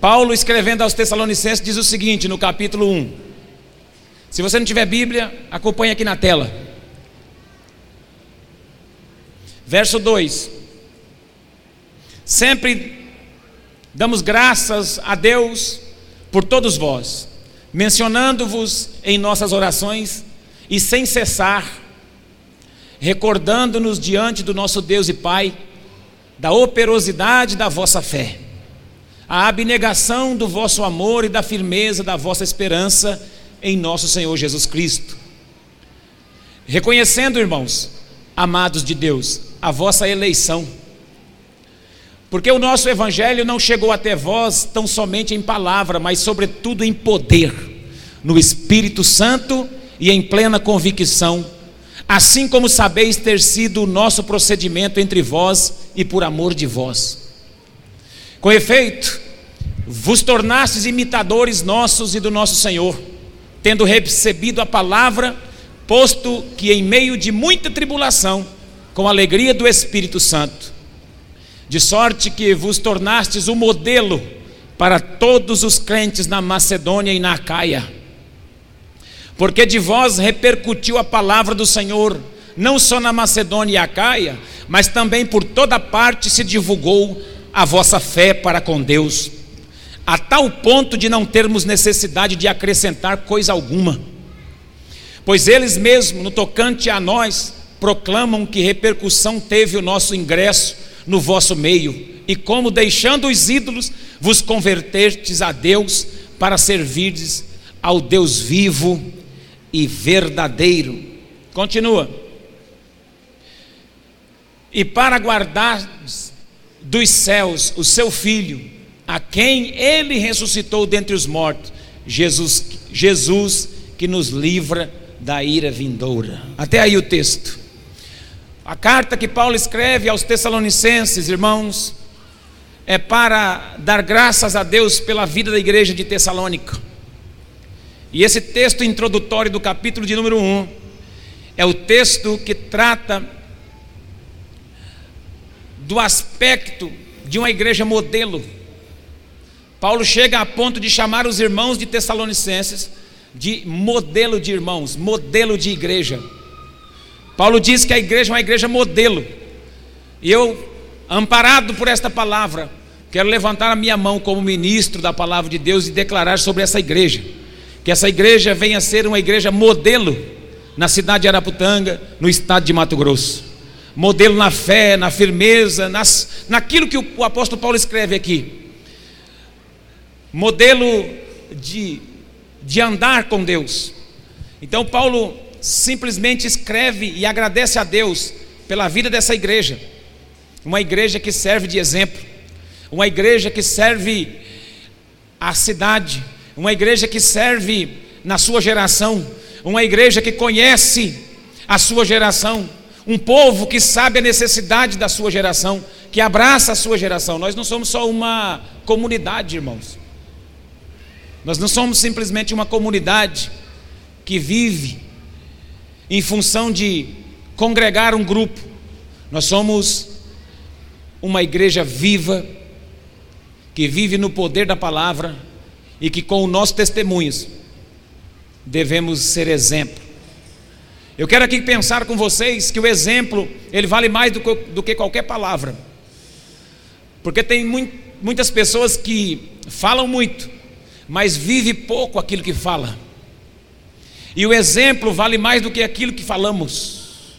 Paulo, escrevendo aos Tessalonicenses, diz o seguinte no capítulo 1. Se você não tiver Bíblia, acompanhe aqui na tela. Verso 2: Sempre damos graças a Deus por todos vós, mencionando-vos em nossas orações e sem cessar, recordando-nos diante do nosso Deus e Pai da operosidade da vossa fé a abnegação do vosso amor e da firmeza da vossa esperança em nosso Senhor Jesus Cristo. Reconhecendo, irmãos, amados de Deus, a vossa eleição, porque o nosso evangelho não chegou até vós tão somente em palavra, mas sobretudo em poder, no Espírito Santo e em plena convicção, assim como sabeis ter sido o nosso procedimento entre vós e por amor de vós. Com efeito, vos tornastes imitadores nossos e do nosso Senhor, tendo recebido a palavra, posto que em meio de muita tribulação, com alegria do Espírito Santo, de sorte que vos tornastes o modelo para todos os crentes na Macedônia e na Acaia. Porque de vós repercutiu a palavra do Senhor, não só na Macedônia e Acaia, mas também por toda parte se divulgou a vossa fé para com Deus, a tal ponto de não termos necessidade de acrescentar coisa alguma. Pois eles mesmos, no tocante a nós, proclamam que repercussão teve o nosso ingresso no vosso meio, e como deixando os ídolos, vos convertestes a Deus para servirdes ao Deus vivo e verdadeiro. Continua. E para guardar dos céus o seu filho, a quem ele ressuscitou dentre os mortos, Jesus, Jesus que nos livra da ira vindoura. Até aí o texto. A carta que Paulo escreve aos Tessalonicenses, irmãos, é para dar graças a Deus pela vida da igreja de Tessalônica. E esse texto introdutório do capítulo de número 1 é o texto que trata do aspecto de uma igreja modelo. Paulo chega a ponto de chamar os irmãos de Tessalonicenses de modelo de irmãos, modelo de igreja. Paulo diz que a igreja é uma igreja modelo. E eu, amparado por esta palavra, quero levantar a minha mão como ministro da palavra de Deus e declarar sobre essa igreja. Que essa igreja venha a ser uma igreja modelo na cidade de Araputanga, no estado de Mato Grosso modelo na fé, na firmeza, nas, naquilo que o, o apóstolo Paulo escreve aqui. Modelo de, de andar com Deus. Então, Paulo simplesmente escreve e agradece a Deus pela vida dessa igreja. Uma igreja que serve de exemplo, uma igreja que serve a cidade, uma igreja que serve na sua geração, uma igreja que conhece a sua geração, um povo que sabe a necessidade da sua geração, que abraça a sua geração. Nós não somos só uma comunidade, irmãos. Nós não somos simplesmente uma comunidade que vive em função de congregar um grupo. Nós somos uma igreja viva, que vive no poder da palavra e que com o nosso testemunhos devemos ser exemplo eu quero aqui pensar com vocês que o exemplo, ele vale mais do que, do que qualquer palavra. Porque tem muito, muitas pessoas que falam muito, mas vive pouco aquilo que fala. E o exemplo vale mais do que aquilo que falamos.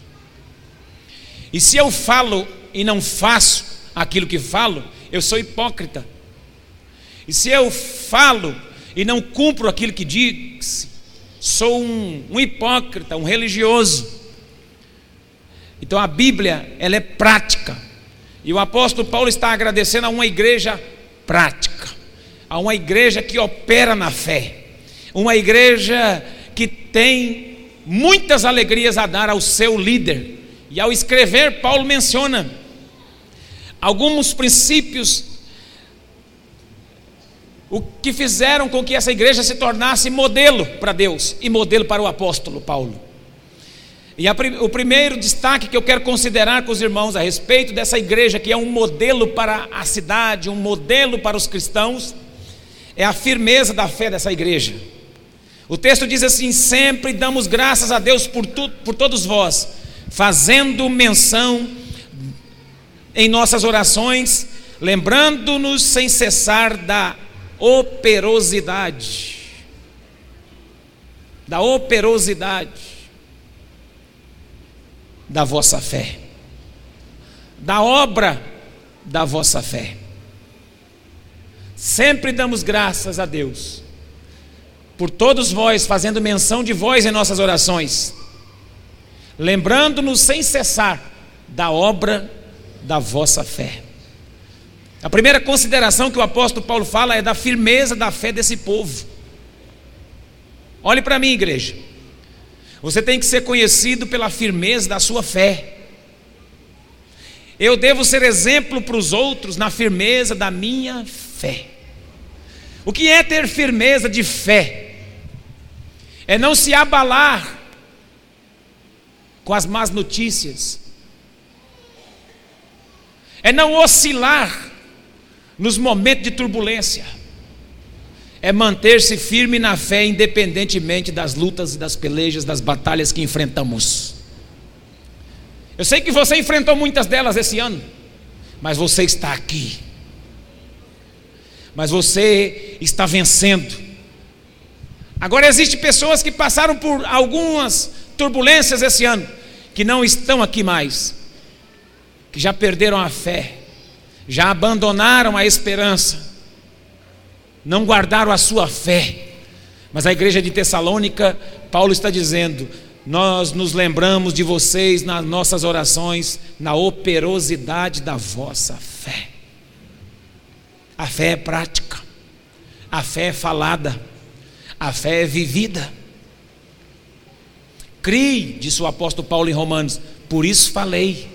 E se eu falo e não faço aquilo que falo, eu sou hipócrita. E se eu falo e não cumpro aquilo que disse, sou um, um hipócrita, um religioso. Então a Bíblia, ela é prática. E o apóstolo Paulo está agradecendo a uma igreja prática, a uma igreja que opera na fé, uma igreja que tem muitas alegrias a dar ao seu líder. E ao escrever, Paulo menciona alguns princípios o que fizeram com que essa igreja se tornasse modelo para Deus e modelo para o apóstolo Paulo. E a, o primeiro destaque que eu quero considerar com os irmãos a respeito dessa igreja, que é um modelo para a cidade, um modelo para os cristãos, é a firmeza da fé dessa igreja. O texto diz assim: sempre damos graças a Deus por, tu, por todos vós, fazendo menção em nossas orações, lembrando-nos sem cessar da operosidade. Da operosidade da vossa fé, da obra da vossa fé. Sempre damos graças a Deus por todos vós, fazendo menção de vós em nossas orações, lembrando-nos sem cessar da obra da vossa fé. A primeira consideração que o apóstolo Paulo fala é da firmeza da fé desse povo. Olhe para mim, igreja. Você tem que ser conhecido pela firmeza da sua fé. Eu devo ser exemplo para os outros na firmeza da minha fé. O que é ter firmeza de fé? é não se abalar com as más notícias, é não oscilar nos momentos de turbulência, é manter-se firme na fé, independentemente das lutas e das pelejas, das batalhas que enfrentamos. Eu sei que você enfrentou muitas delas esse ano, mas você está aqui, mas você está vencendo Agora existem pessoas que passaram por algumas turbulências esse ano, que não estão aqui mais, que já perderam a fé, já abandonaram a esperança, não guardaram a sua fé. Mas a igreja de Tessalônica, Paulo está dizendo: nós nos lembramos de vocês nas nossas orações, na operosidade da vossa fé. A fé é prática, a fé é falada. A fé é vivida. Crie, disse o apóstolo Paulo em Romanos, por isso falei.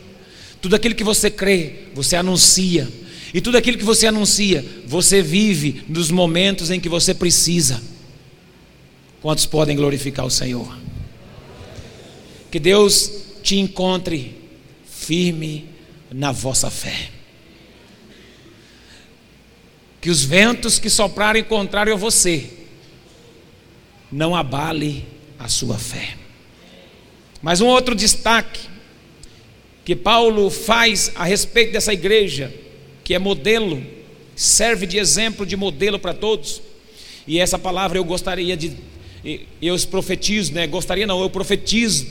Tudo aquilo que você crê, você anuncia. E tudo aquilo que você anuncia, você vive nos momentos em que você precisa. Quantos podem glorificar o Senhor? Que Deus te encontre firme na vossa fé. Que os ventos que soprarem contrário a você não abale a sua fé. Mas um outro destaque que Paulo faz a respeito dessa igreja, que é modelo, serve de exemplo, de modelo para todos. E essa palavra eu gostaria de, eu profetizo, né? Gostaria não, eu profetizo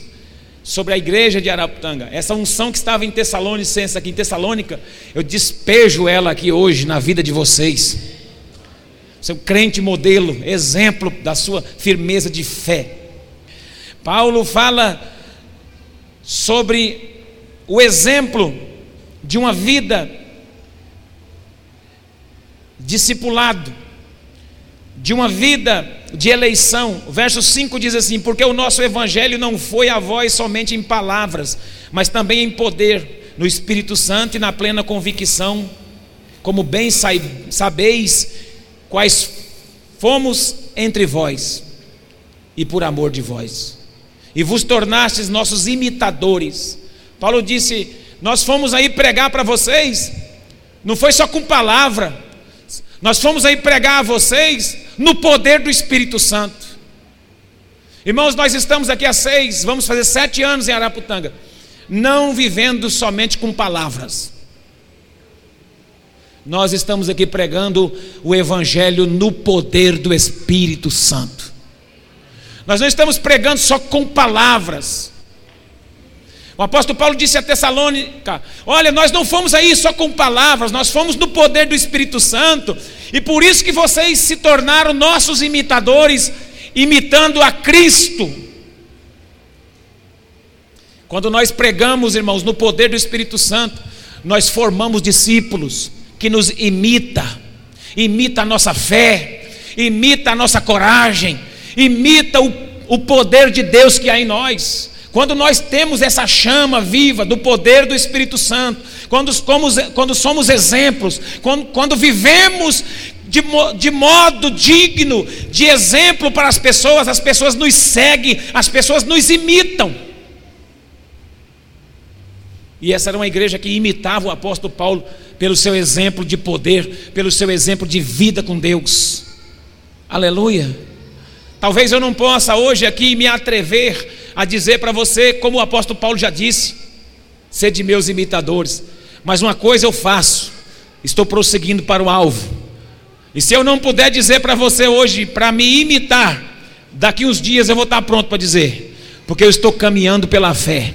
sobre a igreja de Araputanga. Essa unção que estava em Tessalonicense, aqui em Tessalônica, eu despejo ela aqui hoje na vida de vocês seu crente modelo, exemplo da sua firmeza de fé. Paulo fala sobre o exemplo de uma vida discipulado, de uma vida de eleição. O verso 5 diz assim: Porque o nosso evangelho não foi a voz somente em palavras, mas também em poder, no Espírito Santo e na plena convicção, como bem sabeis quais fomos entre vós, e por amor de vós, e vos tornastes nossos imitadores. Paulo disse: Nós fomos aí pregar para vocês, não foi só com palavra, nós fomos aí pregar a vocês no poder do Espírito Santo. Irmãos, nós estamos aqui há seis, vamos fazer sete anos em Araputanga, não vivendo somente com palavras, nós estamos aqui pregando o Evangelho no poder do Espírito Santo. Nós não estamos pregando só com palavras. O apóstolo Paulo disse a Tessalônica: Olha, nós não fomos aí só com palavras, nós fomos no poder do Espírito Santo, e por isso que vocês se tornaram nossos imitadores, imitando a Cristo. Quando nós pregamos, irmãos, no poder do Espírito Santo, nós formamos discípulos que nos imita, imita a nossa fé, imita a nossa coragem, imita o, o poder de Deus que há em nós. Quando nós temos essa chama viva do poder do Espírito Santo, quando, quando somos exemplos, quando, quando vivemos de, de, modo digno, de exemplo para as pessoas, as pessoas nos seguem, as pessoas nos imitam. E essa era uma igreja que imitava o apóstolo Paulo pelo seu exemplo de poder, pelo seu exemplo de vida com Deus. Aleluia. Talvez eu não possa hoje aqui me atrever a dizer para você, como o apóstolo Paulo já disse, ser de meus imitadores. Mas uma coisa eu faço, estou prosseguindo para o alvo. E se eu não puder dizer para você hoje, para me imitar, daqui uns dias eu vou estar pronto para dizer, porque eu estou caminhando pela fé.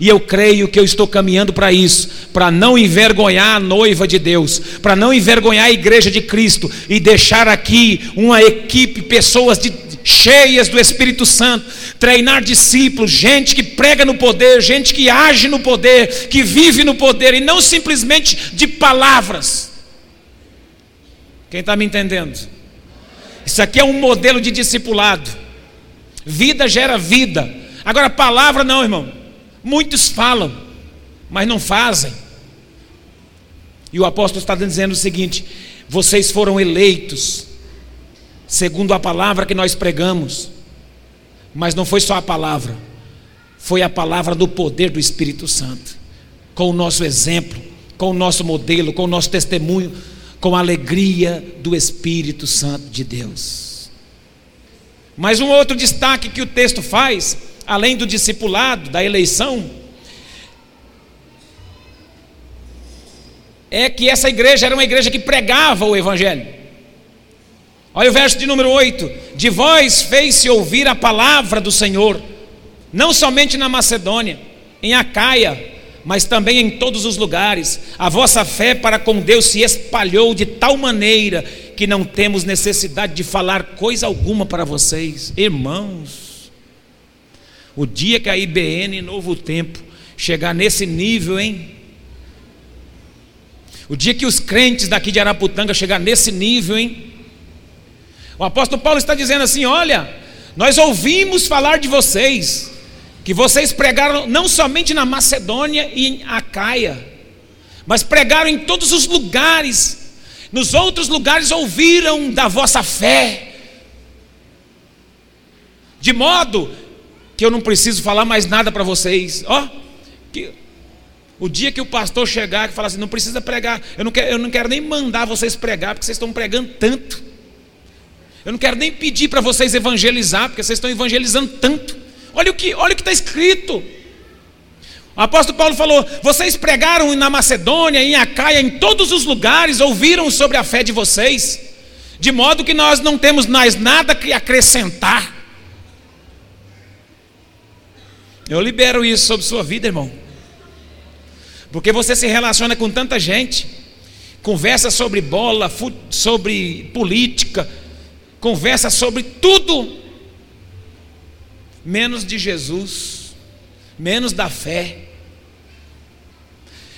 E eu creio que eu estou caminhando para isso, para não envergonhar a noiva de Deus, para não envergonhar a igreja de Cristo e deixar aqui uma equipe, pessoas de, cheias do Espírito Santo, treinar discípulos, gente que prega no poder, gente que age no poder, que vive no poder e não simplesmente de palavras. Quem está me entendendo? Isso aqui é um modelo de discipulado. Vida gera vida. Agora, palavra não, irmão. Muitos falam, mas não fazem. E o apóstolo está dizendo o seguinte: vocês foram eleitos, segundo a palavra que nós pregamos, mas não foi só a palavra, foi a palavra do poder do Espírito Santo, com o nosso exemplo, com o nosso modelo, com o nosso testemunho, com a alegria do Espírito Santo de Deus. Mas um outro destaque que o texto faz além do discipulado, da eleição, é que essa igreja era uma igreja que pregava o Evangelho. Olha o verso de número 8: De vós fez-se ouvir a palavra do Senhor, não somente na Macedônia, em Acaia, mas também em todos os lugares. A vossa fé para com Deus se espalhou de tal maneira que não temos necessidade de falar coisa alguma para vocês, irmãos. O dia que a IBN Novo Tempo chegar nesse nível, hein? O dia que os crentes daqui de Araputanga chegar nesse nível, hein? O apóstolo Paulo está dizendo assim: olha, nós ouvimos falar de vocês, que vocês pregaram não somente na Macedônia e em Acaia, mas pregaram em todos os lugares, nos outros lugares ouviram da vossa fé, de modo que eu não preciso falar mais nada para vocês. Ó, que o dia que o pastor chegar e falar assim, não precisa pregar, eu não, quero, eu não quero nem mandar vocês pregar, porque vocês estão pregando tanto. Eu não quero nem pedir para vocês evangelizar, porque vocês estão evangelizando tanto. Olha o que o que está escrito. O apóstolo Paulo falou: vocês pregaram na Macedônia, em Acaia, em todos os lugares, ouviram sobre a fé de vocês, de modo que nós não temos mais nada que acrescentar. Eu libero isso sobre sua vida, irmão. Porque você se relaciona com tanta gente, conversa sobre bola, sobre política, conversa sobre tudo, menos de Jesus, menos da fé.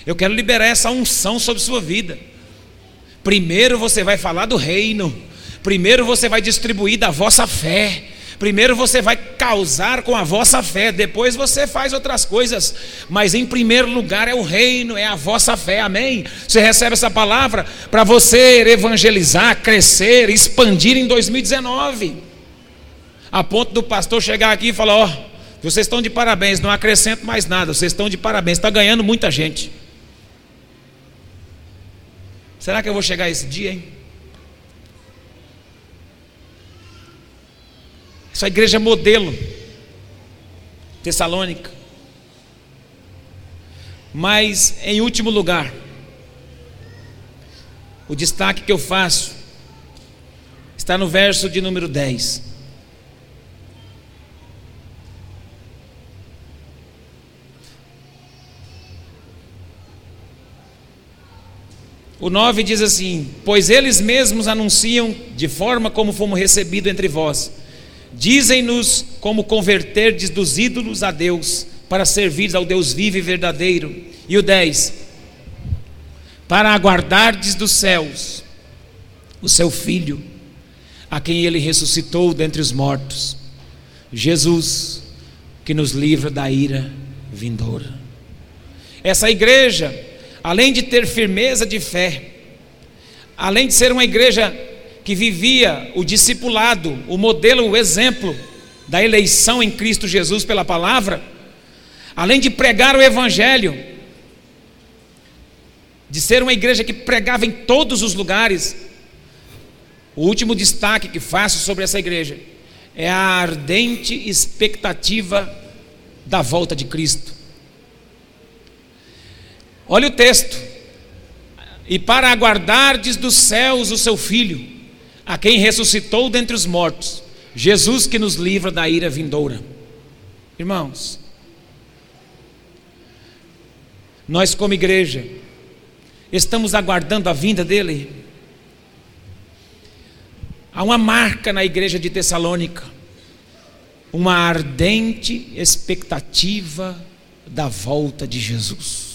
Eu quero liberar essa unção sobre sua vida. Primeiro você vai falar do reino, primeiro você vai distribuir da vossa fé. Primeiro você vai causar com a vossa fé, depois você faz outras coisas, mas em primeiro lugar é o reino, é a vossa fé, amém? Você recebe essa palavra para você evangelizar, crescer, expandir em 2019, a ponto do pastor chegar aqui e falar: Ó, oh, vocês estão de parabéns, não acrescento mais nada, vocês estão de parabéns, está ganhando muita gente. Será que eu vou chegar esse dia, hein? Essa igreja é modelo. Tessalônica. Mas, em último lugar, o destaque que eu faço está no verso de número 10. O 9 diz assim: Pois eles mesmos anunciam de forma como fomos recebidos entre vós Dizem-nos como converterdes dos ídolos a Deus, para servir ao Deus vivo e verdadeiro. E o 10: Para aguardardes dos céus o seu Filho, a quem ele ressuscitou dentre os mortos, Jesus, que nos livra da ira vindoura. Essa igreja, além de ter firmeza de fé, além de ser uma igreja que vivia o discipulado, o modelo, o exemplo da eleição em Cristo Jesus pela palavra, além de pregar o Evangelho, de ser uma igreja que pregava em todos os lugares, O último destaque que faço sobre essa igreja é a ardente expectativa da volta de Cristo. Olha o texto. E para aguardardes dos céus o seu filho, a quem ressuscitou dentre os mortos, Jesus que nos livra da ira vindoura. Irmãos, nós como igreja estamos aguardando a vinda dele. Há uma marca na igreja de Tessalônica, uma ardente expectativa da volta de Jesus.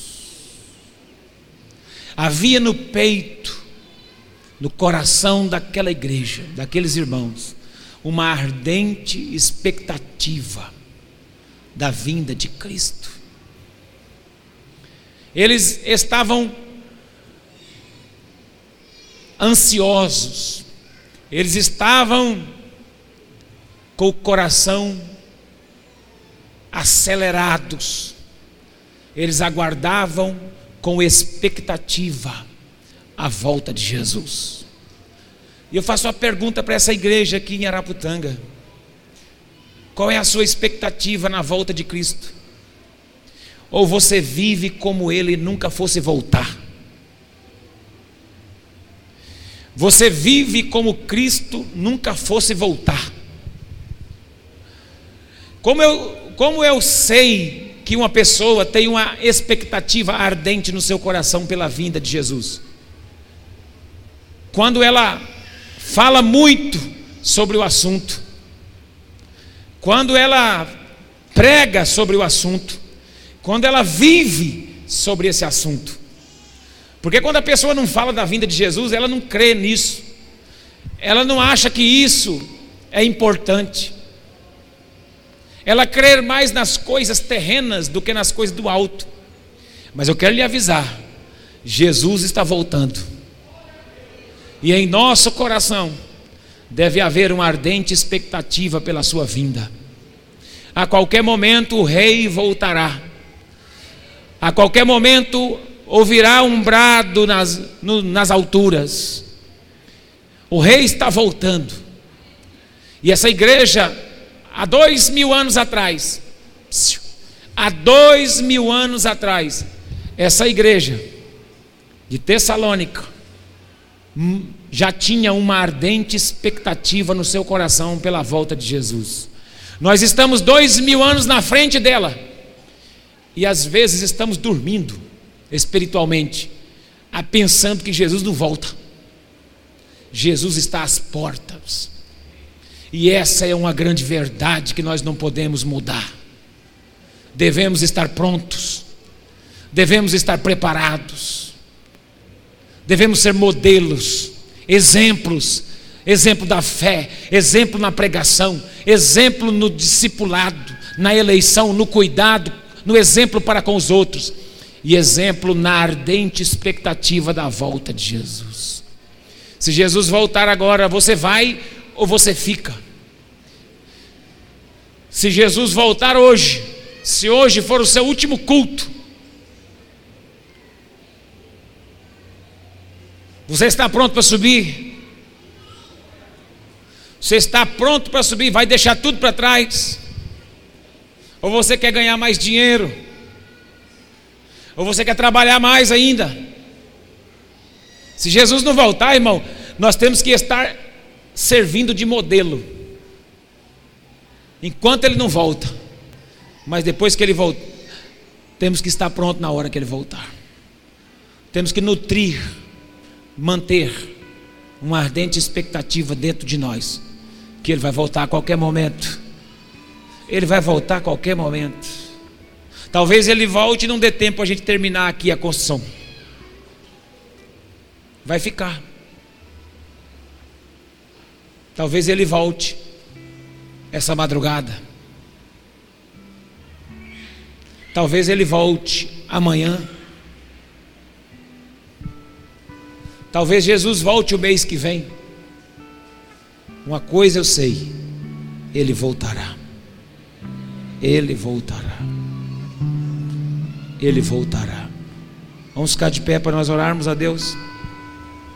Havia no peito, no coração daquela igreja, daqueles irmãos, uma ardente expectativa da vinda de Cristo. Eles estavam ansiosos, eles estavam com o coração acelerados, eles aguardavam com expectativa a volta de Jesus. E eu faço uma pergunta para essa igreja aqui em Araputanga: qual é a sua expectativa na volta de Cristo? Ou você vive como ele nunca fosse voltar? Você vive como Cristo nunca fosse voltar. Como eu, como eu sei que uma pessoa tem uma expectativa ardente no seu coração pela vinda de Jesus? Quando ela fala muito sobre o assunto, quando ela prega sobre o assunto, quando ela vive sobre esse assunto. Porque quando a pessoa não fala da vinda de Jesus, ela não crê nisso, ela não acha que isso é importante. Ela crê mais nas coisas terrenas do que nas coisas do alto. Mas eu quero lhe avisar: Jesus está voltando, e em nosso coração deve haver uma ardente expectativa pela sua vinda. A qualquer momento o rei voltará. A qualquer momento ouvirá um brado nas, no, nas alturas. O rei está voltando. E essa igreja, há dois mil anos atrás, há dois mil anos atrás, essa igreja de Tessalônica já tinha uma ardente expectativa no seu coração pela volta de Jesus. Nós estamos dois mil anos na frente dela e às vezes estamos dormindo espiritualmente, pensando que Jesus não volta. Jesus está às portas. E essa é uma grande verdade que nós não podemos mudar. Devemos estar prontos, devemos estar preparados, devemos ser modelos, exemplos, exemplo da fé, exemplo na pregação, exemplo no discipulado, na eleição, no cuidado no exemplo para com os outros e exemplo na ardente expectativa da volta de Jesus. Se Jesus voltar agora, você vai ou você fica? Se Jesus voltar hoje, se hoje for o seu último culto, você está pronto para subir? Você está pronto para subir? Vai deixar tudo para trás? Ou você quer ganhar mais dinheiro? Ou você quer trabalhar mais ainda? Se Jesus não voltar, irmão, nós temos que estar servindo de modelo. Enquanto ele não volta. Mas depois que ele volta, temos que estar pronto na hora que ele voltar. Temos que nutrir, manter uma ardente expectativa dentro de nós que ele vai voltar a qualquer momento. Ele vai voltar a qualquer momento. Talvez ele volte e não dê tempo a gente terminar aqui a construção. Vai ficar. Talvez ele volte essa madrugada. Talvez ele volte amanhã. Talvez Jesus volte o mês que vem. Uma coisa eu sei: ele voltará. Ele voltará. Ele voltará. Vamos ficar de pé para nós orarmos a Deus.